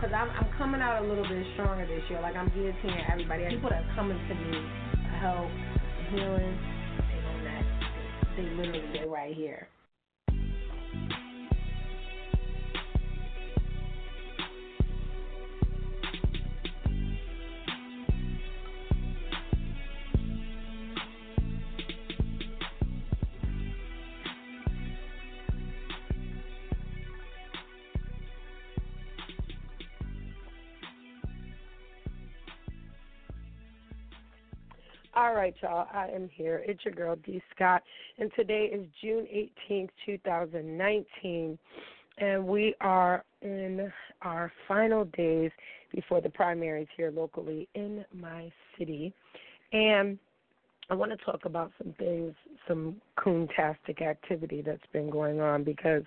Cause I'm I'm coming out a little bit stronger this year. Like I'm guillotining everybody. People that are coming to me for help, healing, they don't. They literally they right here. Right, y'all. I am here. It's your girl D Scott, and today is June 18th, 2019, and we are in our final days before the primaries here locally in my city. And I want to talk about some things, some coontastic activity that's been going on because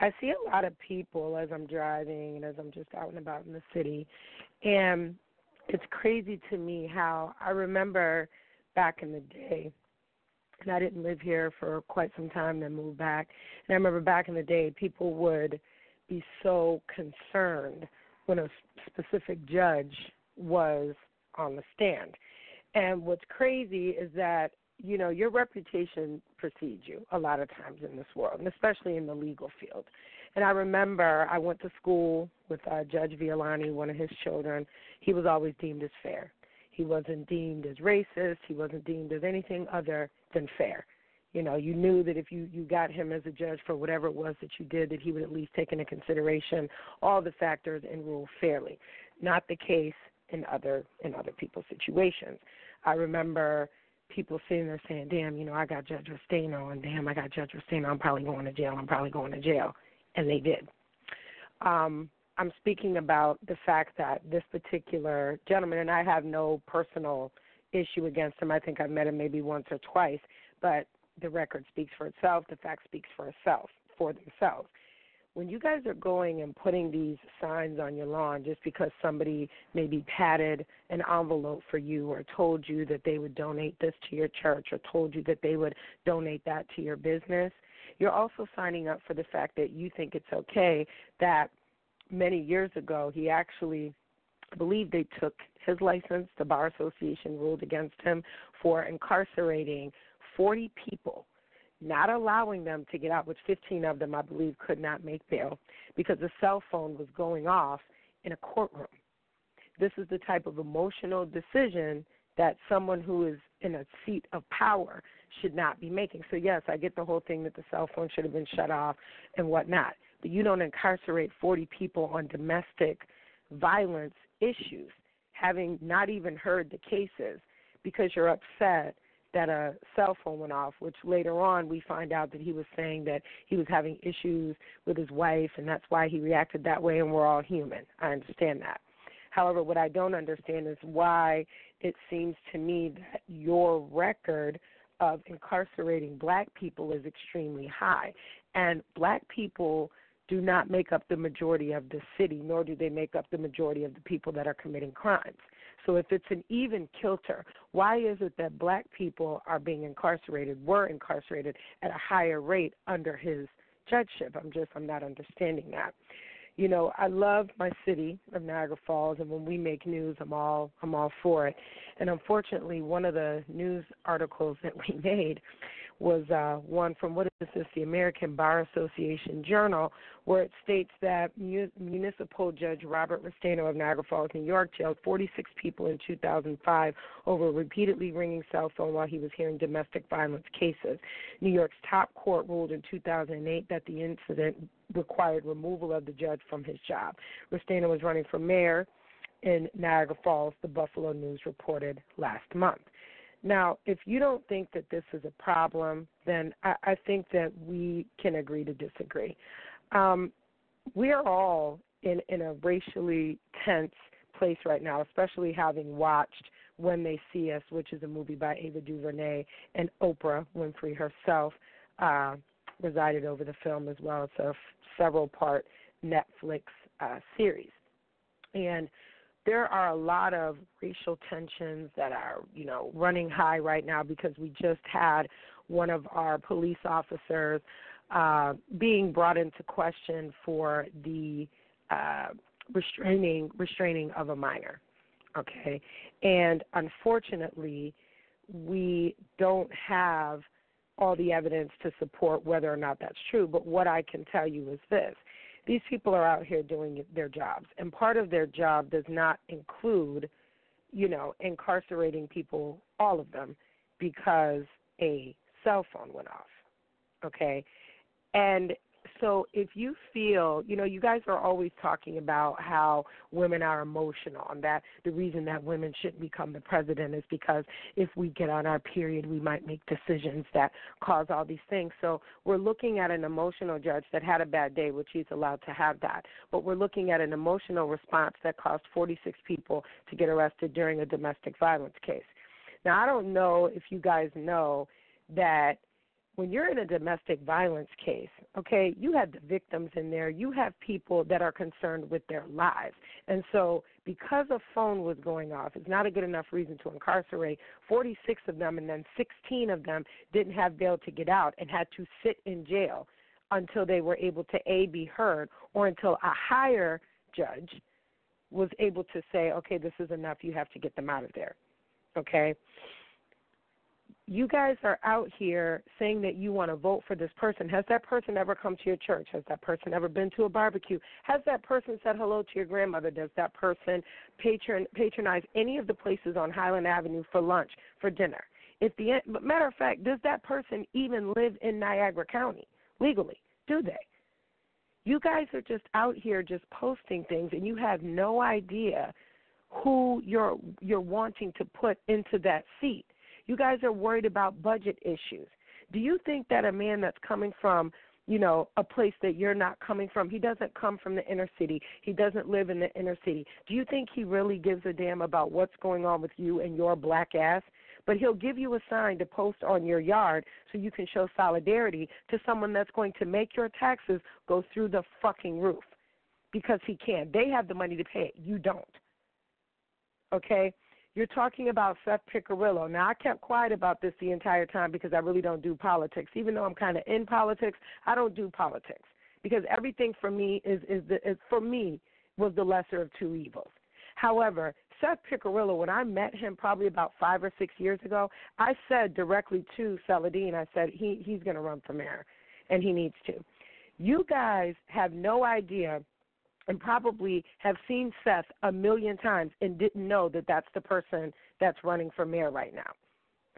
I see a lot of people as I'm driving and as I'm just out and about in the city, and it's crazy to me how I remember back in the day. And I didn't live here for quite some time, then moved back. And I remember back in the day, people would be so concerned when a specific judge was on the stand. And what's crazy is that, you know, your reputation precedes you a lot of times in this world, and especially in the legal field. And I remember I went to school with uh, Judge Violani, one of his children. He was always deemed as fair. He wasn't deemed as racist. He wasn't deemed as anything other than fair. You know, you knew that if you you got him as a judge for whatever it was that you did, that he would at least take into consideration all the factors and rule fairly. Not the case in other in other people's situations. I remember people sitting there saying, "Damn, you know, I got Judge Restaino, and damn, I got Judge Restaino. I'm probably going to jail. I'm probably going to jail," and they did. Um, I'm speaking about the fact that this particular gentleman, and I have no personal issue against him. I think I've met him maybe once or twice, but the record speaks for itself. The fact speaks for itself, for themselves. When you guys are going and putting these signs on your lawn just because somebody maybe padded an envelope for you or told you that they would donate this to your church or told you that they would donate that to your business, you're also signing up for the fact that you think it's okay that many years ago, he actually I believe they took his license. The Bar Association ruled against him for incarcerating 40 people, not allowing them to get out, which 15 of them, I believe, could not make bail because the cell phone was going off in a courtroom. This is the type of emotional decision that someone who is in a seat of power should not be making. So, yes, I get the whole thing that the cell phone should have been shut off and whatnot you don't incarcerate 40 people on domestic violence issues, having not even heard the cases, because you're upset that a cell phone went off, which later on we find out that he was saying that he was having issues with his wife and that's why he reacted that way and we're all human. I understand that. However, what I don't understand is why it seems to me that your record of incarcerating black people is extremely high. And black people do not make up the majority of the city, nor do they make up the majority of the people that are committing crimes. So if it's an even kilter, why is it that black people are being incarcerated, were incarcerated at a higher rate under his judgeship? I'm just I'm not understanding that. You know, I love my city of Niagara Falls and when we make news I'm all I'm all for it. And unfortunately one of the news articles that we made was uh, one from what is this, the American Bar Association Journal, where it states that Municipal Judge Robert Restaino of Niagara Falls, New York, jailed 46 people in 2005 over repeatedly ringing cell phone while he was hearing domestic violence cases. New York's top court ruled in 2008 that the incident required removal of the judge from his job. Restaino was running for mayor in Niagara Falls, the Buffalo News reported last month. Now, if you don't think that this is a problem, then I, I think that we can agree to disagree. Um, we are all in, in a racially tense place right now, especially having watched When They See Us, which is a movie by Ava DuVernay, and Oprah Winfrey herself uh, resided over the film as well. It's a f- several part Netflix uh, series. And there are a lot of racial tensions that are, you know, running high right now because we just had one of our police officers uh, being brought into question for the uh, restraining restraining of a minor. Okay, and unfortunately, we don't have all the evidence to support whether or not that's true. But what I can tell you is this these people are out here doing their jobs, and part of their job does not include, you know, incarcerating people, all of them, because a cell phone went off. Okay, and so if you feel, you know, you guys are always talking about how women are emotional and that the reason that women shouldn't become the president is because if we get on our period, we might make decisions that cause all these things. So we're looking at an emotional judge that had a bad day, which he's allowed to have that. But we're looking at an emotional response that caused 46 people to get arrested during a domestic violence case. Now, I don't know if you guys know that when you're in a domestic violence case, okay, you have the victims in there, you have people that are concerned with their lives. And so, because a phone was going off, it's not a good enough reason to incarcerate 46 of them, and then 16 of them didn't have bail to get out and had to sit in jail until they were able to A, be heard, or until a higher judge was able to say, okay, this is enough, you have to get them out of there. Okay? You guys are out here saying that you want to vote for this person. Has that person ever come to your church? Has that person ever been to a barbecue? Has that person said hello to your grandmother? Does that person patron patronize any of the places on Highland Avenue for lunch, for dinner? If the matter of fact, does that person even live in Niagara County legally? Do they? You guys are just out here just posting things and you have no idea who you're you're wanting to put into that seat you guys are worried about budget issues. Do you think that a man that's coming from you know, a place that you're not coming from. He doesn't come from the inner city. He doesn't live in the inner city. Do you think he really gives a damn about what's going on with you and your black ass? But he'll give you a sign to post on your yard so you can show solidarity to someone that's going to make your taxes go through the fucking roof because he can. They have the money to pay it. You don't. Okay? You're talking about Seth Piccirillo. Now, I kept quiet about this the entire time because I really don't do politics. Even though I'm kind of in politics, I don't do politics because everything for me is is, the, is for me was the lesser of two evils. However, Seth Piccirillo, when I met him probably about five or six years ago, I said directly to Saladin, I said he he's going to run for mayor, and he needs to. You guys have no idea and probably have seen Seth a million times and didn't know that that's the person that's running for mayor right now.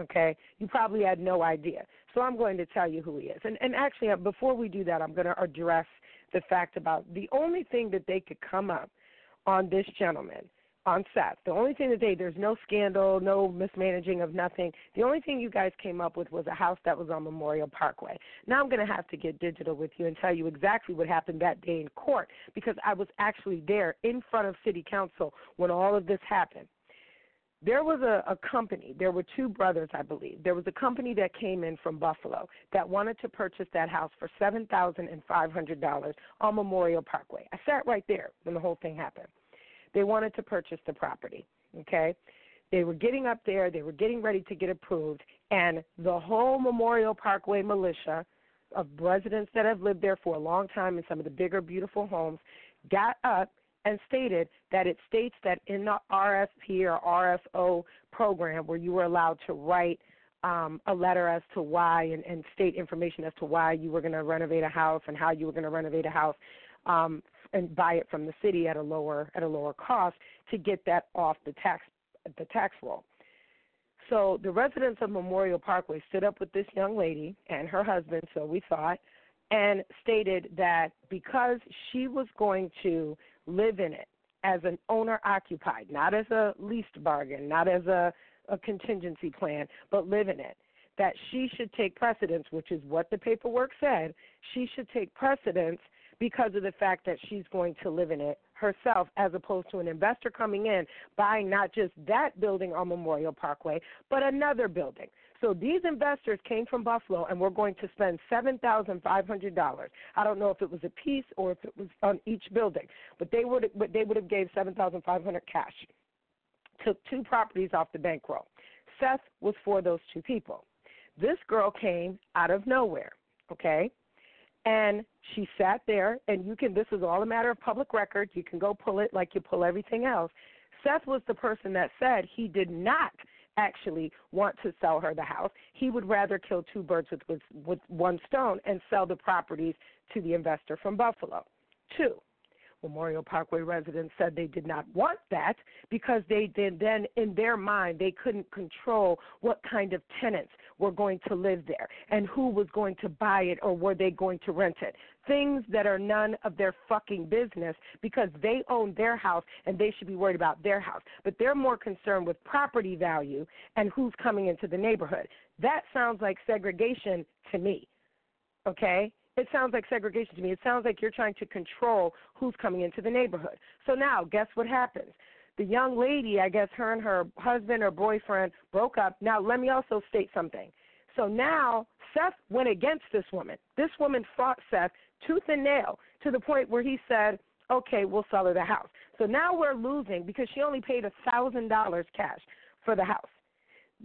Okay, you probably had no idea. So I'm going to tell you who he is. And and actually, uh, before we do that, I'm going to address the fact about the only thing that they could come up on this gentleman on Seth. The only thing that they there's no scandal, no mismanaging of nothing. The only thing you guys came up with was a house that was on Memorial Parkway. Now I'm going to have to get digital with you and tell you exactly what happened that day in court because I was actually there in front of city council when all of this happened. There was a, a company, there were two brothers, I believe. There was a company that came in from Buffalo that wanted to purchase that house for $7,500 on Memorial Parkway. I sat right there when the whole thing happened they wanted to purchase the property. Okay, they were getting up there, they were getting ready to get approved, and the whole Memorial Parkway militia of residents that have lived there for a long time in some of the bigger, beautiful homes got up and stated that it states that in the RSP or RFO program where you were allowed to write um, a letter as to why and, and state information as to why you were going to renovate a house and how you were going to renovate a house um, and buy it from the city at a lower at a lower cost to get that off the tax the tax roll. So the residents of Memorial Parkway stood up with this young lady and her husband, so we thought, and stated that because she was going to live in it as an owner occupied, not as a leased bargain, not as a a contingency plan, but live in it. That she should take precedence, which is what the paperwork said. She should take precedence because of the fact that she's going to live in it herself as opposed to an investor coming in buying not just that building on Memorial Parkway, but another building. So these investors came from Buffalo and were going to spend seven thousand five hundred dollars. I don't know if it was a piece or if it was on each building, but they would but they would have gave seven thousand five hundred cash took two properties off the bankroll. Seth was for those two people. This girl came out of nowhere, okay? And she sat there, and you can, this is all a matter of public record. You can go pull it like you pull everything else. Seth was the person that said he did not actually want to sell her the house. He would rather kill two birds with, with, with one stone and sell the properties to the investor from Buffalo. Two, Memorial Parkway residents said they did not want that because they did then in their mind they couldn't control what kind of tenants were going to live there and who was going to buy it or were they going to rent it. Things that are none of their fucking business because they own their house and they should be worried about their house. But they're more concerned with property value and who's coming into the neighborhood. That sounds like segregation to me. Okay? It sounds like segregation to me. It sounds like you're trying to control who's coming into the neighborhood. So now, guess what happens? The young lady, I guess her and her husband or boyfriend broke up. Now, let me also state something. So now Seth went against this woman. This woman fought Seth tooth and nail to the point where he said, okay, we'll sell her the house. So now we're losing because she only paid a $1,000 cash for the house.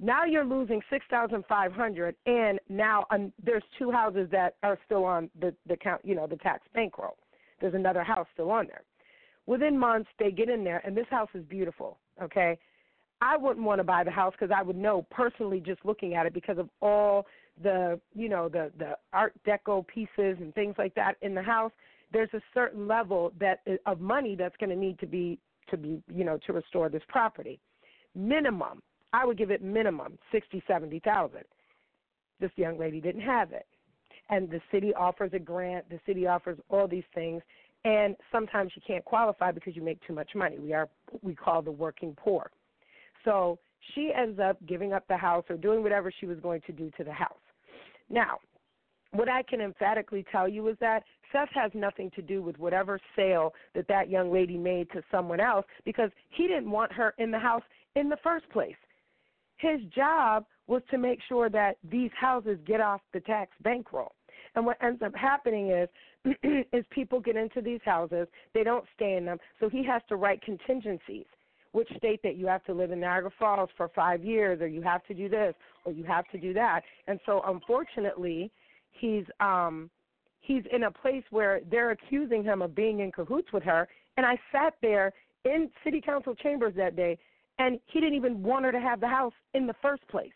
Now you're losing six thousand five hundred, and now um, there's two houses that are still on the the count, you know, the tax bankroll. There's another house still on there. Within months, they get in there, and this house is beautiful. Okay, I wouldn't want to buy the house because I would know personally just looking at it because of all the you know the the Art Deco pieces and things like that in the house. There's a certain level that eh, of money that's going to need to be to be you know to restore this property. Minimum I would give it minimum sixty, seventy thousand. This young lady didn't have it, and the city offers a grant. The city offers all these things, and sometimes you can't qualify because you make too much money. We are we call the working poor. So she ends up giving up the house or doing whatever she was going to do to the house. Now, what I can emphatically tell you is that Seth has nothing to do with whatever sale that that young lady made to someone else because he didn't want her in the house in the first place. His job was to make sure that these houses get off the tax bankroll. And what ends up happening is is people get into these houses, they don't stay in them, so he has to write contingencies which state that you have to live in Niagara Falls for 5 years or you have to do this or you have to do that. And so unfortunately, he's um he's in a place where they're accusing him of being in cahoots with her and I sat there in city council chambers that day and he didn't even want her to have the house in the first place.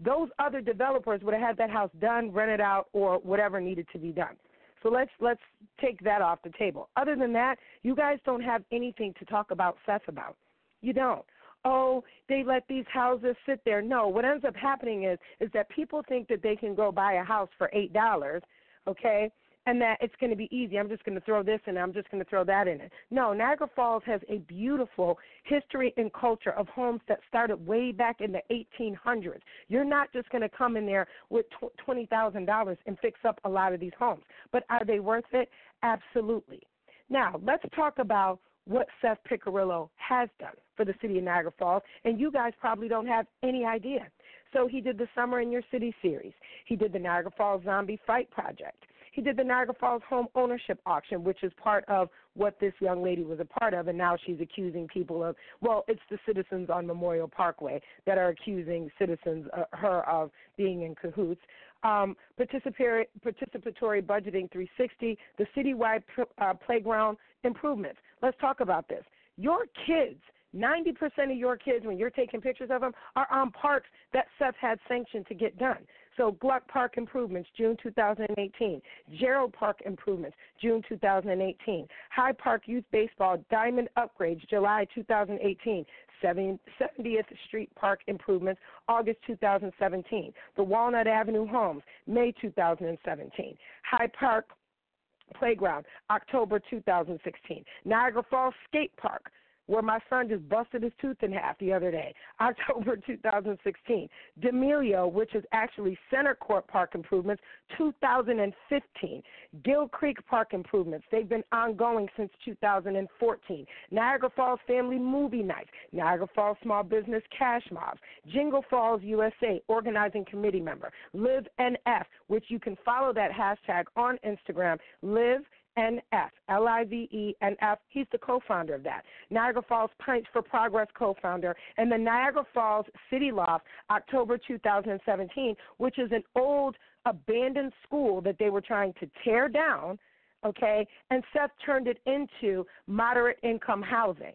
Those other developers would have had that house done, rented out, or whatever needed to be done. So let's let's take that off the table. Other than that, you guys don't have anything to talk about Seth about. You don't. Oh, they let these houses sit there. No, what ends up happening is is that people think that they can go buy a house for eight dollars, okay, and that it's going to be easy. I'm just going to throw this in. I'm just going to throw that in it. No, Niagara Falls has a beautiful history and culture of homes that started way back in the 1800s. You're not just going to come in there with $20,000 and fix up a lot of these homes. But are they worth it? Absolutely. Now, let's talk about what Seth Piccirillo has done for the city of Niagara Falls, and you guys probably don't have any idea. So he did the Summer in Your City series. He did the Niagara Falls Zombie Fight Project. He did the Niagara Falls home ownership auction, which is part of what this young lady was a part of, and now she's accusing people of, well, it's the citizens on Memorial Parkway that are accusing citizens, uh, her of being in cahoots. Um, participatory, participatory budgeting 360, the citywide uh, playground improvements. Let's talk about this. Your kids 90% of your kids, when you're taking pictures of them, are on parks that Seth had sanctioned to get done. So Gluck Park improvements, June 2018. Gerald Park improvements, June 2018. Hyde Park Youth Baseball Diamond upgrades, July 2018. 70th Street Park improvements, August 2017. The Walnut Avenue Homes, May 2017. Hyde Park Playground, October 2016. Niagara Falls Skate Park, where my son just busted his tooth in half the other day, October 2016. D'Amelio, which is actually Center Court Park improvements, 2015. Gill Creek Park improvements, they've been ongoing since 2014. Niagara Falls Family Movie Nights, Niagara Falls Small Business Cash Mobs, Jingle Falls USA Organizing Committee member, Live NF, which you can follow that hashtag on Instagram, Live NF, L I V E N F. He's the co founder of that. Niagara Falls Pints for Progress co founder, and the Niagara Falls City Loft, October 2017, which is an old abandoned school that they were trying to tear down, okay, and Seth turned it into moderate income housing.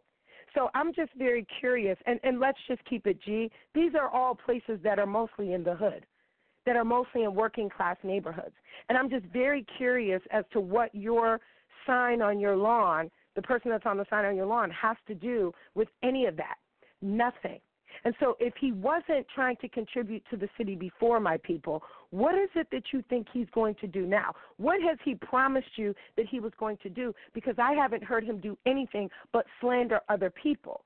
So I'm just very curious, and, and let's just keep it G. These are all places that are mostly in the hood that are mostly in working class neighborhoods. And I'm just very curious as to what your sign on your lawn, the person that's on the sign on your lawn, has to do with any of that. Nothing. And so, if he wasn't trying to contribute to the city before, my people, what is it that you think he's going to do now? What has he promised you that he was going to do? Because I haven't heard him do anything but slander other people.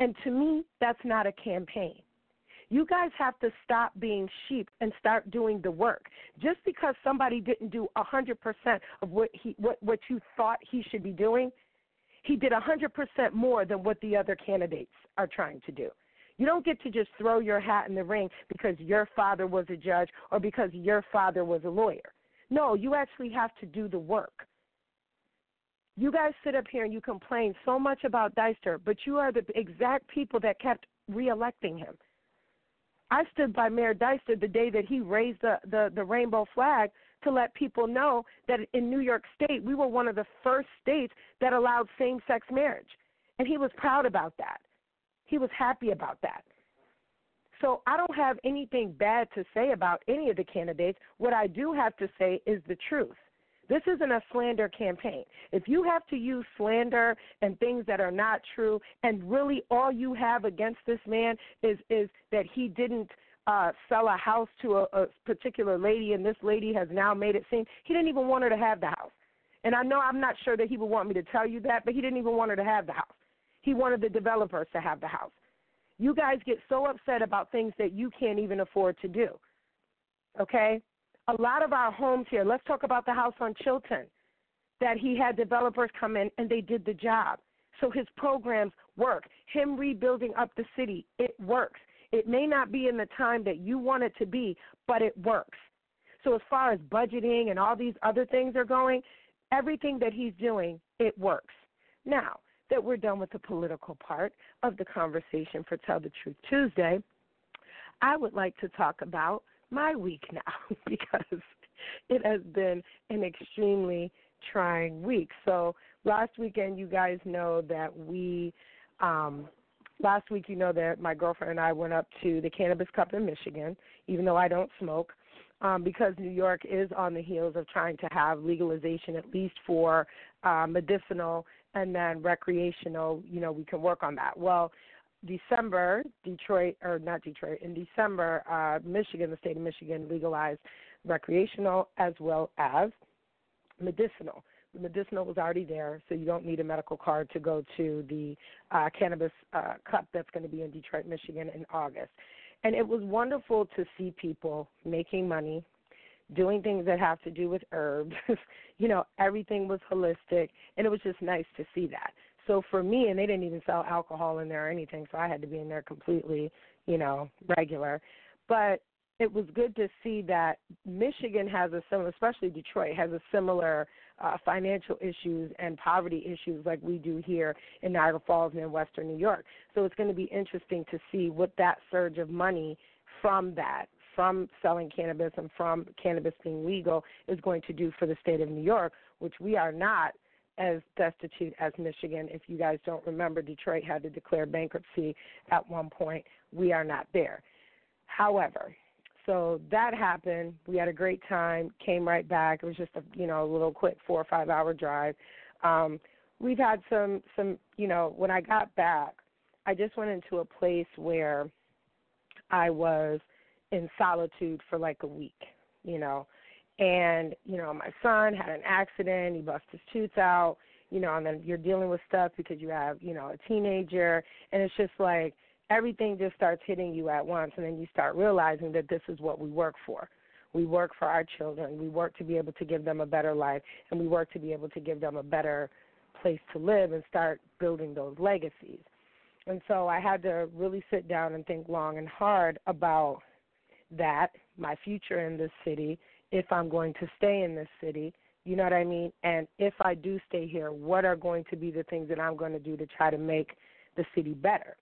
And to me, that's not a campaign. You guys have to stop being sheep and start doing the work. Just because somebody didn't do a 100% of what he what what you thought he should be doing, he did a 100% more than what the other candidates are trying to do. You don't get to just throw your hat in the ring because your father was a judge or because your father was a lawyer. No, you actually have to do the work. You guys sit up here and you complain so much about Dyster, but you are the exact people that kept reelecting him. I stood by Mayor Dyster the day that he raised the, the, the rainbow flag to let people know that in New York State, we were one of the first states that allowed same sex marriage. And he was proud about that. He was happy about that. So I don't have anything bad to say about any of the candidates. What I do have to say is the truth. This isn't a slander campaign. If you have to use slander and things that are not true, and really all you have against this man is is that he didn't uh, sell a house to a, a particular lady, and this lady has now made it seem he didn't even want her to have the house. And I know I'm not sure that he would want me to tell you that, but he didn't even want her to have the house. He wanted the developers to have the house. You guys get so upset about things that you can't even afford to do. Okay? A lot of our homes here, let's talk about the house on Chilton, that he had developers come in and they did the job. So his programs work. Him rebuilding up the city, it works. It may not be in the time that you want it to be, but it works. So as far as budgeting and all these other things are going, everything that he's doing, it works. Now that we're done with the political part of the conversation for Tell the Truth Tuesday, I would like to talk about my week now because it has been an extremely trying week. So last weekend, you guys know that we, um, last week, you know that my girlfriend and I went up to the Cannabis Cup in Michigan, even though I don't smoke. Um, because New York is on the heels of trying to have legalization, at least for uh, medicinal and then recreational, you know, we can work on that. Well, December, Detroit, or not Detroit, in December, uh, Michigan, the state of Michigan, legalized recreational as well as medicinal. The medicinal was already there, so you don't need a medical card to go to the uh, cannabis uh, cup that's going to be in Detroit, Michigan in August. And it was wonderful to see people making money, doing things that have to do with herbs. you know, everything was holistic, and it was just nice to see that. So for me, and they didn't even sell alcohol in there or anything, so I had to be in there completely, you know, regular. But it was good to see that Michigan has a similar, especially Detroit, has a similar uh, financial issues and poverty issues like we do here in Niagara Falls and in Western New York. So it's going to be interesting to see what that surge of money from that, from selling cannabis and from cannabis being legal, is going to do for the state of New York, which we are not as destitute as Michigan. If you guys don't remember, Detroit had to declare bankruptcy at one point. We are not there. However, so that happened. We had a great time. Came right back. It was just a you know a little quick four or five hour drive. Um, we've had some some you know when I got back, I just went into a place where I was in solitude for like a week. You know, and you know my son had an accident. He busted his tooth out. You know, and then you're dealing with stuff because you have you know a teenager, and it's just like everything just starts hitting you at once, and then you start realizing that this is what we work for. We work for our children. We work to be able to give them a better life, and we work to be able to give them a better place to live and start building those legacies. And so I had to really sit down and think long and hard about that, my future in this city, if I'm going to stay in this city, you know what I mean? And if I do stay here, what are going to be the things that I'm going to do to try to make the city better?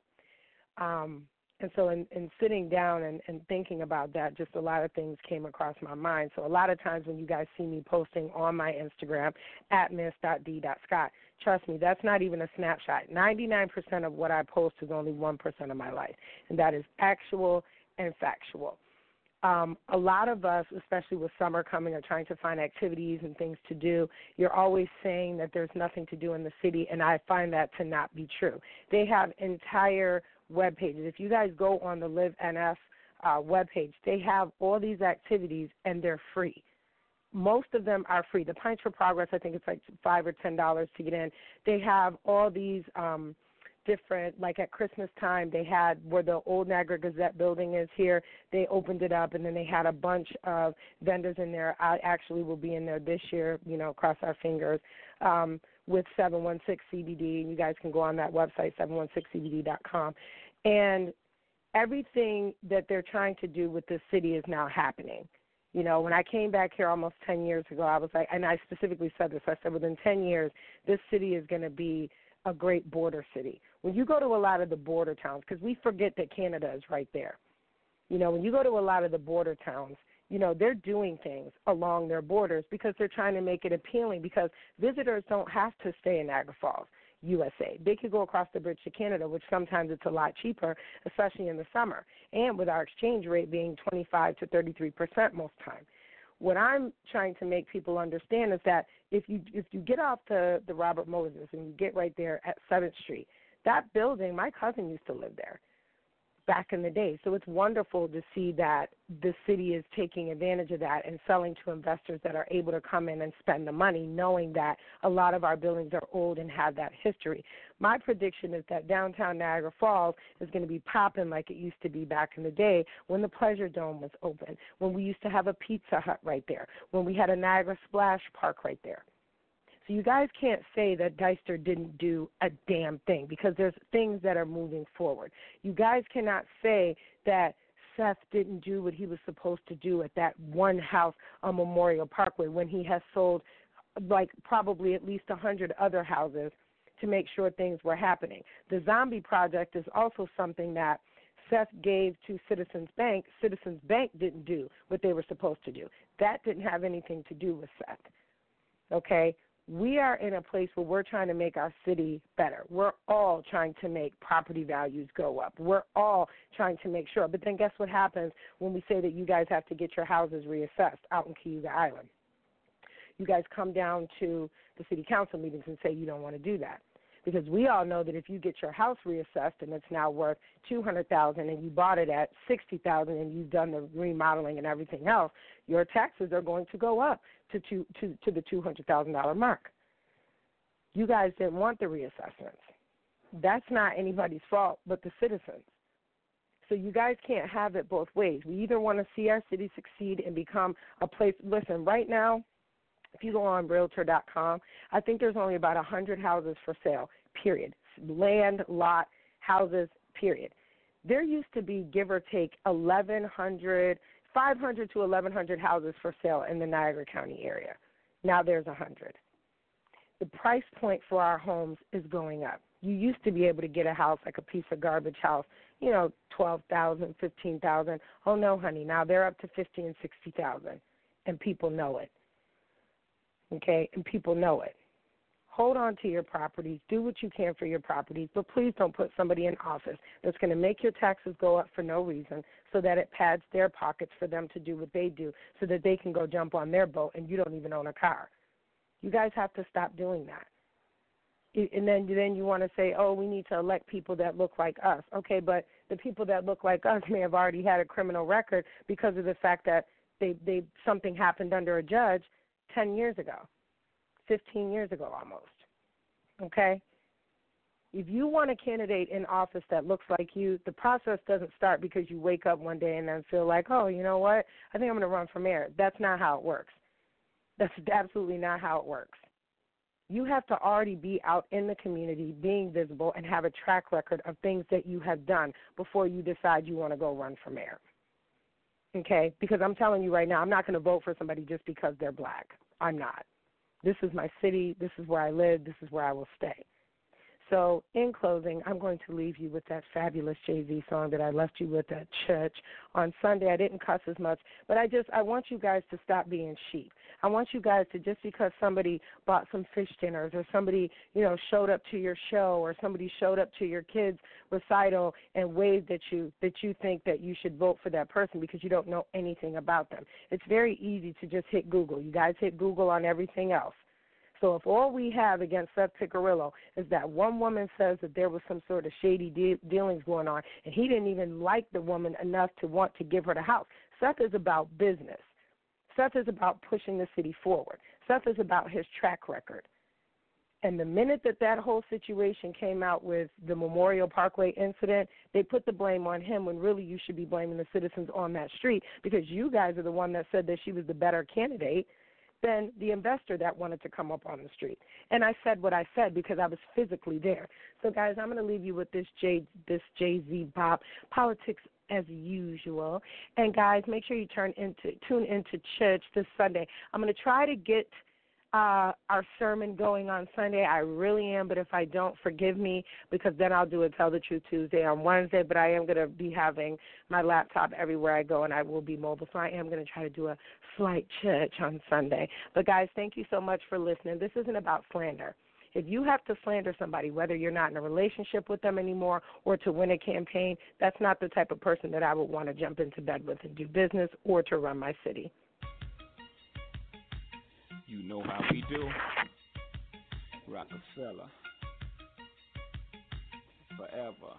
Um, and so in, in sitting down and, and thinking about that, just a lot of things came across my mind. So a lot of times when you guys see me posting on my Instagram at miss.d.scott, trust me, that's not even a snapshot. 99% of what I post is only 1% of my life, and that is actual and factual. Um, a lot of us, especially with summer coming, are trying to find activities and things to do. You're always saying that there's nothing to do in the city, and I find that to not be true. They have entire web pages. If you guys go on the Live NF uh, web page, they have all these activities and they're free. Most of them are free. The Pints for Progress, I think it's like five or ten dollars to get in. They have all these um, different like at christmas time they had where the old niagara gazette building is here they opened it up and then they had a bunch of vendors in there i actually will be in there this year you know cross our fingers um with 716 CBD. You guys can go on that website, 716cbd.com. And everything that they're trying to do with this city is now happening. You know, when I came back here almost 10 years ago, I was like, and I specifically said this, I said within 10 years, this city is going to be a great border city. When you go to a lot of the border towns, because we forget that Canada is right there. You know, when you go to a lot of the border towns, you know they're doing things along their borders because they're trying to make it appealing because visitors don't have to stay in Niagara Falls. USA. They could go across the bridge to Canada, which sometimes it's a lot cheaper, especially in the summer, and with our exchange rate being 25 to 33 percent most time. What I'm trying to make people understand is that if you if you get off the the Robert Moses and you get right there at Seventh Street, that building, my cousin used to live there back in the day. So it's wonderful to see that the city is taking advantage of that and selling to investors that are able to come in and spend the money, knowing that a lot of our buildings are old and have that history. My prediction is that downtown Niagara Falls is going to be popping like it used to be back in the day when the Pleasure Dome was open, when we used to have a Pizza Hut right there, when we had a Niagara Splash Park right there. So you guys can't say that Dyster didn't do a damn thing because there's things that are moving forward. You guys cannot say that Seth didn't do what he was supposed to do at that one house on Memorial Parkway when he has sold like probably at least a hundred other houses to make sure things were happening. The zombie project is also something that Seth gave to Citizens Bank. Citizens Bank didn't do what they were supposed to do. That didn't have anything to do with Seth. Okay? We are in a place where we're trying to make our city better. We're all trying to make property values go up. We're all trying to make sure. But then guess what happens when we say that you guys have to get your houses reassessed out in Cayuga Island? You guys come down to the city council meetings and say you don't want to do that. Because we all know that if you get your house reassessed and it's now worth two hundred thousand and you bought it at sixty thousand and you've done the remodeling and everything else, your taxes are going to go up to to to, to the two hundred thousand dollar mark. You guys didn't want the reassessments. That's not anybody's fault but the citizens. So you guys can't have it both ways. We either want to see our city succeed and become a place. Listen, right now, if you go on Realtor.com, I think there's only about hundred houses for sale. Period. Land, lot, houses. Period. There used to be, give or take, 1,100 500 to 1,100 houses for sale in the Niagara County area. Now there's 100. The price point for our homes is going up. You used to be able to get a house like a piece of garbage house, you know, twelve thousand, fifteen thousand. Oh no, honey, now they're up to fifty and sixty thousand, and people know it. Okay, and people know it. hold on to your properties, do what you can for your properties, but please don't put somebody in office that's going to make your taxes go up for no reason so that it pads their pockets for them to do what they do so that they can go jump on their boat and you don't even own a car. You guys have to stop doing that. And then then you want to say, "Oh, we need to elect people that look like us." Okay, but the people that look like us may have already had a criminal record because of the fact that they they something happened under a judge 10 years ago. 15 years ago almost. Okay? If you want a candidate in office that looks like you, the process doesn't start because you wake up one day and then feel like, oh, you know what? I think I'm going to run for mayor. That's not how it works. That's absolutely not how it works. You have to already be out in the community, being visible, and have a track record of things that you have done before you decide you want to go run for mayor. Okay? Because I'm telling you right now, I'm not going to vote for somebody just because they're black. I'm not. This is my city. This is where I live. This is where I will stay. So, in closing, I'm going to leave you with that fabulous Jay Z song that I left you with at church on Sunday. I didn't cuss as much, but I just I want you guys to stop being sheep. I want you guys to just because somebody bought some fish dinners or somebody you know showed up to your show or somebody showed up to your kids recital and waved at you that you think that you should vote for that person because you don't know anything about them. It's very easy to just hit Google. You guys hit Google on everything else so if all we have against Seth Piccirillo is that one woman says that there was some sort of shady de- dealings going on, and he didn't even like the woman enough to want to give her the house, Seth is about business. Seth is about pushing the city forward. Seth is about his track record. And the minute that that whole situation came out with the Memorial Parkway incident, they put the blame on him when really you should be blaming the citizens on that street because you guys are the one that said that she was the better candidate than the investor that wanted to come up on the street. And I said what I said because I was physically there. So guys, I'm going to leave you with this J this Jay Z bop politics as usual. And guys, make sure you turn into tune into church this Sunday. I'm going to try to get uh, our sermon going on Sunday. I really am, but if I don't, forgive me because then I'll do a Tell the Truth Tuesday on Wednesday. But I am going to be having my laptop everywhere I go, and I will be mobile. So I am going to try to do a slight church on Sunday. But guys, thank you so much for listening. This isn't about slander. If you have to slander somebody, whether you're not in a relationship with them anymore or to win a campaign, that's not the type of person that I would want to jump into bed with and do business or to run my city. You know how we do. Rockefeller. Forever.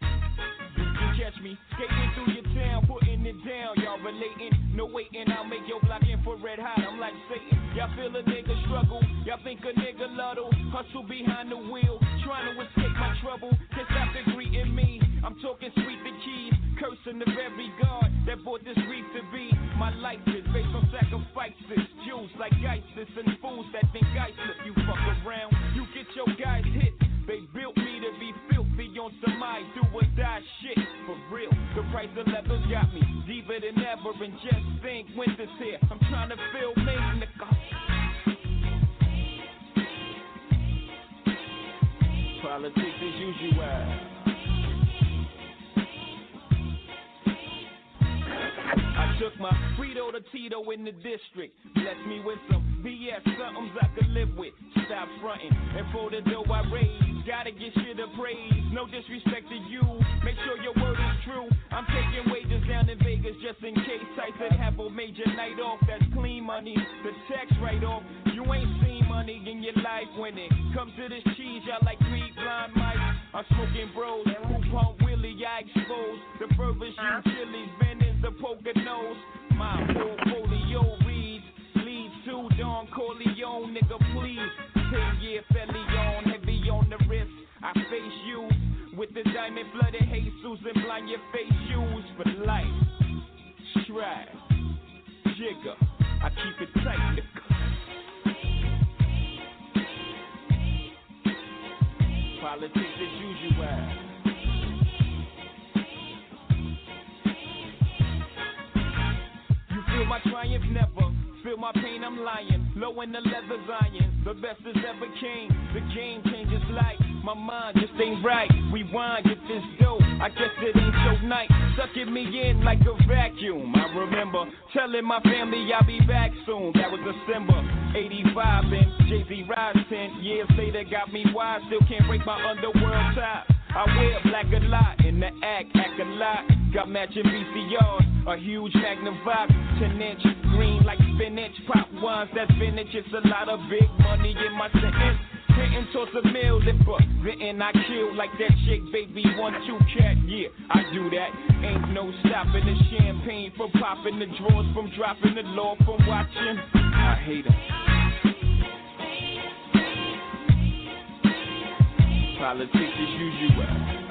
You catch me skating through your town, putting it down. Y'all relating, no waiting. I'll make your block infrared hot. I'm like Satan. Y'all feel a nigga struggle. Y'all think a nigga luddle. Hustle behind the wheel, trying to escape my trouble. Can't stop greeting me. I'm talking sweet the keys, cursing the very God that brought this grief to be. My life is based on sacrifices, Jews like ISIS and fools that think I slip. You fuck around, you get your guys hit. They built me to be filthy on some I do or die shit. For real, the price of leather got me deeper than ever. And just think, winter's here. I'm trying to feel me, nigga. Politics as usual. Took my Frito to Tito in the district. Blessed me with some BS, somethings I could live with. Stop fronting. And for the dough I raise, gotta get shit of praise. No disrespect to you. Make sure your word is true. I'm taking wages down in Vegas just in case Tyson have a major night off. That's clean money. The tax write off. You ain't seen money in your life when it comes to this cheese. Y'all like Creed Blind Mike. I'm smoking bros. Who pump Willie? I expose. The you chilies. Bending the poker nose. My portfolio reads. Leads to Don Corleone. Nigga, please. 10 year felly on. Heavy on the wrist. I face you. With the diamond flooded Jesus and blind your face shoes for life. Stride. Jigger. I keep it tight, nigga. Politics as usual. You feel my triumph never. Feel my pain, I'm lying. Low in the leather iron. The best has ever came. The game changes life. My mind just ain't right. Rewind, get this dope. I guess it ain't so nice. Sucking me in like a vacuum. I remember telling my family I'll be back soon. That was December. 85 and Jay Z rise 10 years later got me wise. Still can't break my underworld tie. I wear black a lot in the act, act a lot. Got matching VCRs, a huge Magnum 10 inch green like spinach. Pop ones, that's vintage. It's a lot of big money in my sentence. Hitting towards a meal lipper. Written I kill like that chick, baby. One, two, cat, yeah, I do that. Ain't no stopping the champagne from popping the drawers, from dropping the law, from watching. I hate them. Politics as usual.